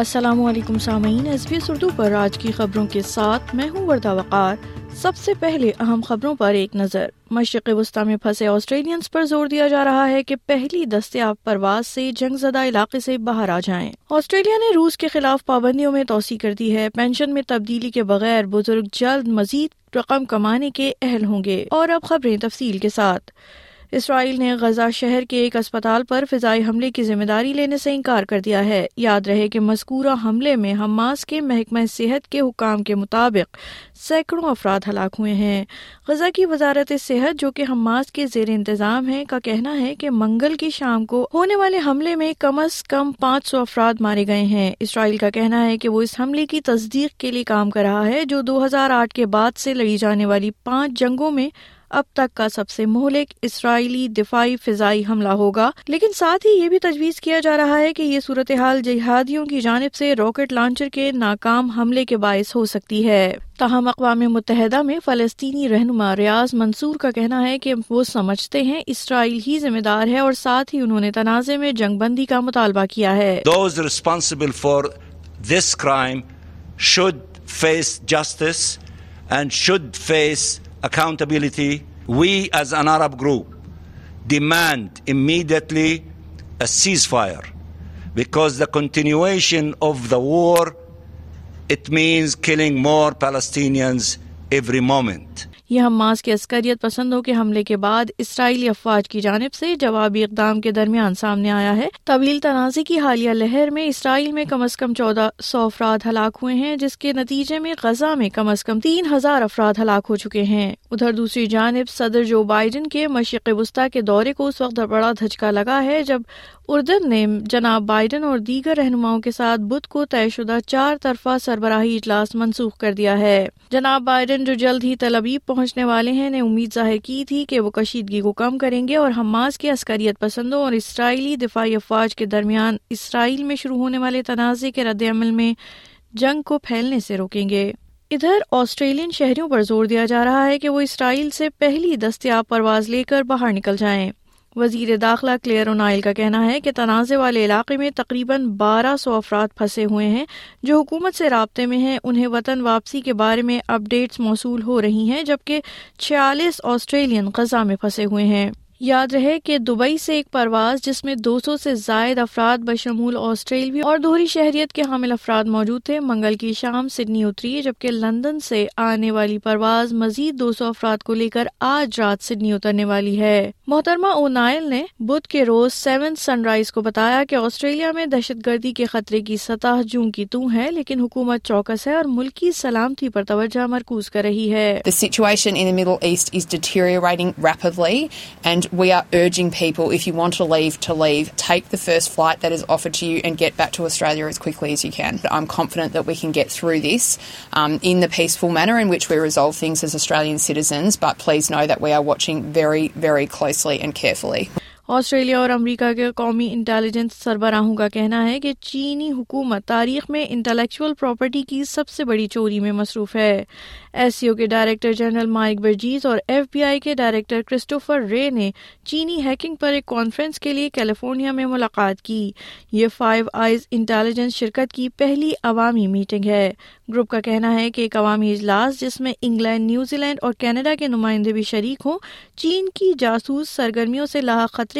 السلام علیکم سامعین ایس بی ایس اردو پر آج کی خبروں کے ساتھ میں ہوں وردہ وقار سب سے پہلے اہم خبروں پر ایک نظر مشرق وسطی میں پھنسے آسٹریلینس پر زور دیا جا رہا ہے کہ پہلی دستیاب پرواز سے جنگ زدہ علاقے سے باہر آ جائیں آسٹریلیا نے روس کے خلاف پابندیوں میں توسیع کر دی ہے پینشن میں تبدیلی کے بغیر بزرگ جلد مزید رقم کمانے کے اہل ہوں گے اور اب خبریں تفصیل کے ساتھ اسرائیل نے غزہ شہر کے ایک اسپتال پر فضائی حملے کی ذمہ داری لینے سے انکار کر دیا ہے یاد رہے کہ مذکورہ حملے میں حماس کے محکمہ صحت کے حکام کے مطابق سینکڑوں افراد ہلاک ہوئے ہیں غزہ کی وزارت صحت جو کہ حماس کے زیر انتظام ہے کا کہنا ہے کہ منگل کی شام کو ہونے والے حملے میں کم از کم پانچ سو افراد مارے گئے ہیں اسرائیل کا کہنا ہے کہ وہ اس حملے کی تصدیق کے لیے کام کر رہا ہے جو دو ہزار آٹھ کے بعد سے لڑی جانے والی پانچ جنگوں میں اب تک کا سب سے مہلک اسرائیلی دفاعی فضائی حملہ ہوگا لیکن ساتھ ہی یہ بھی تجویز کیا جا رہا ہے کہ یہ صورتحال جہادیوں کی جانب سے راکٹ لانچر کے ناکام حملے کے باعث ہو سکتی ہے تاہم اقوام متحدہ میں فلسطینی رہنما ریاض منصور کا کہنا ہے کہ وہ سمجھتے ہیں اسرائیل ہی ذمہ دار ہے اور ساتھ ہی انہوں نے تنازع میں جنگ بندی کا مطالبہ کیا ہے We as an Arab group demand immediately a ceasefire, because the continuation of the war, it means killing more Palestinians every moment. یہ ہم ماس کے عسکریت پسندوں کے حملے کے بعد اسرائیلی افواج کی جانب سے جوابی اقدام کے درمیان سامنے آیا ہے طویل تنازع کی حالیہ لہر میں اسرائیل میں کم از کم چودہ سو افراد ہلاک ہوئے ہیں جس کے نتیجے میں غزہ میں کم از کم تین ہزار افراد ہلاک ہو چکے ہیں ادھر دوسری جانب صدر جو بائیڈن کے مشرق وسطی کے دورے کو اس وقت بڑا دھچکا لگا ہے جب اردن نے جناب بائیڈن اور دیگر رہنماؤں کے ساتھ بدھ کو طے شدہ چار طرفہ سربراہی اجلاس منسوخ کر دیا ہے جناب بائیڈن جو جلد ہی تلبیب پہنچنے والے ہیں نے امید ظاہر کی تھی کہ وہ کشیدگی کو کم کریں گے اور حماس کے عسکریت پسندوں اور اسرائیلی دفاعی افواج کے درمیان اسرائیل میں شروع ہونے والے تنازع کے رد عمل میں جنگ کو پھیلنے سے روکیں گے ادھر آسٹریلین شہریوں پر زور دیا جا رہا ہے کہ وہ اسرائیل سے پہلی دستیاب پرواز لے کر باہر نکل جائیں وزیر داخلہ کلیئر اونائل کا کہنا ہے کہ تنازع والے علاقے میں تقریباً بارہ سو افراد پھنسے ہوئے ہیں جو حکومت سے رابطے میں ہیں انہیں وطن واپسی کے بارے میں اپ ڈیٹس موصول ہو رہی ہیں جبکہ چھیالیس آسٹریلین غزہ میں پھنسے ہوئے ہیں یاد رہے کہ دبئی سے ایک پرواز جس میں دو سو سے زائد افراد بشمول آسٹریلوی اور دوہری شہریت کے حامل افراد موجود تھے منگل کی شام سڈنی اتری جبکہ لندن سے آنے والی پرواز مزید دو سو افراد کو لے کر آج رات سڈنی اترنے والی ہے محترمہ او نائل نے بدھ کے روز سیون سن رائز کو بتایا کہ آسٹریلیا میں دہشت گردی کے خطرے کی سطح جوں کی تو ہے لیکن حکومت چوکس ہے اور ملکی سلامتی پر توجہ مرکوز کر رہی ہے وی آر ارجن فی پو if you want to lift to lift the face what دف اچی انڈ گیٹ بےٹو اسٹریلیئرسوئی آم کانفیڈینٹ وی کن گیٹ سو رلیس آم in the face for manner in which we ریزالفس اسٹرن سٹیزنس بٹ کھلس نا دیکھ we are watching very very close Louis and کھیرف لو آسٹریلیا اور امریکہ کے قومی انٹیلیجنس سربراہوں کا کہنا ہے کہ چینی حکومت تاریخ میں انٹلیکچوئل پراپرٹی کی سب سے بڑی چوری میں مصروف ہے ایس سی او کے ڈائریکٹر جنرل مائک برجیز اور ایف بی آئی کے ڈائریکٹر کرسٹوفر رے نے چینی ہیکنگ پر ایک کانفرنس کے لیے کیلیفورنیا میں ملاقات کی یہ فائیو آئیز انٹیلیجنس شرکت کی پہلی عوامی میٹنگ ہے گروپ کا کہنا ہے کہ ایک عوامی اجلاس جس میں انگلینڈ نیوزی لینڈ اور کینیڈا کے نمائندے بھی شریک ہوں چین کی جاسوس سرگرمیوں سے لاحق خطرے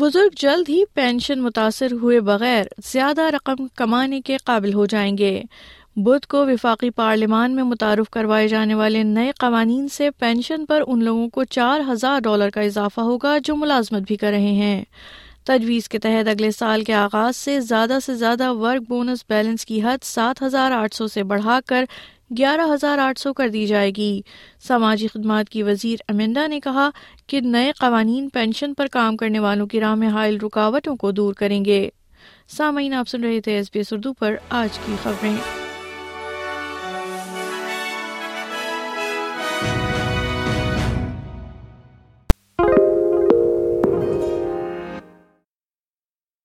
بزرگ جلد ہی پینشن متاثر ہوئے بغیر زیادہ رقم کمانے کے قابل ہو جائیں گے بدھ کو وفاقی پارلیمان میں متعارف کروائے جانے والے نئے قوانین سے پینشن پر ان لوگوں کو چار ہزار ڈالر کا اضافہ ہوگا جو ملازمت بھی کر رہے ہیں تجویز کے تحت اگلے سال کے آغاز سے زیادہ سے زیادہ ورک بونس بیلنس کی حد سات ہزار آٹھ سو سے بڑھا کر گیارہ ہزار آٹھ سو کر دی جائے گی سماجی خدمات کی وزیر امنڈا نے کہا کہ نئے قوانین پینشن پر کام کرنے والوں کی راہ میں حائل رکاوٹوں کو دور کریں گے سامعین آپ سن رہے تھے ایس بی ایس اردو پر آج کی خبریں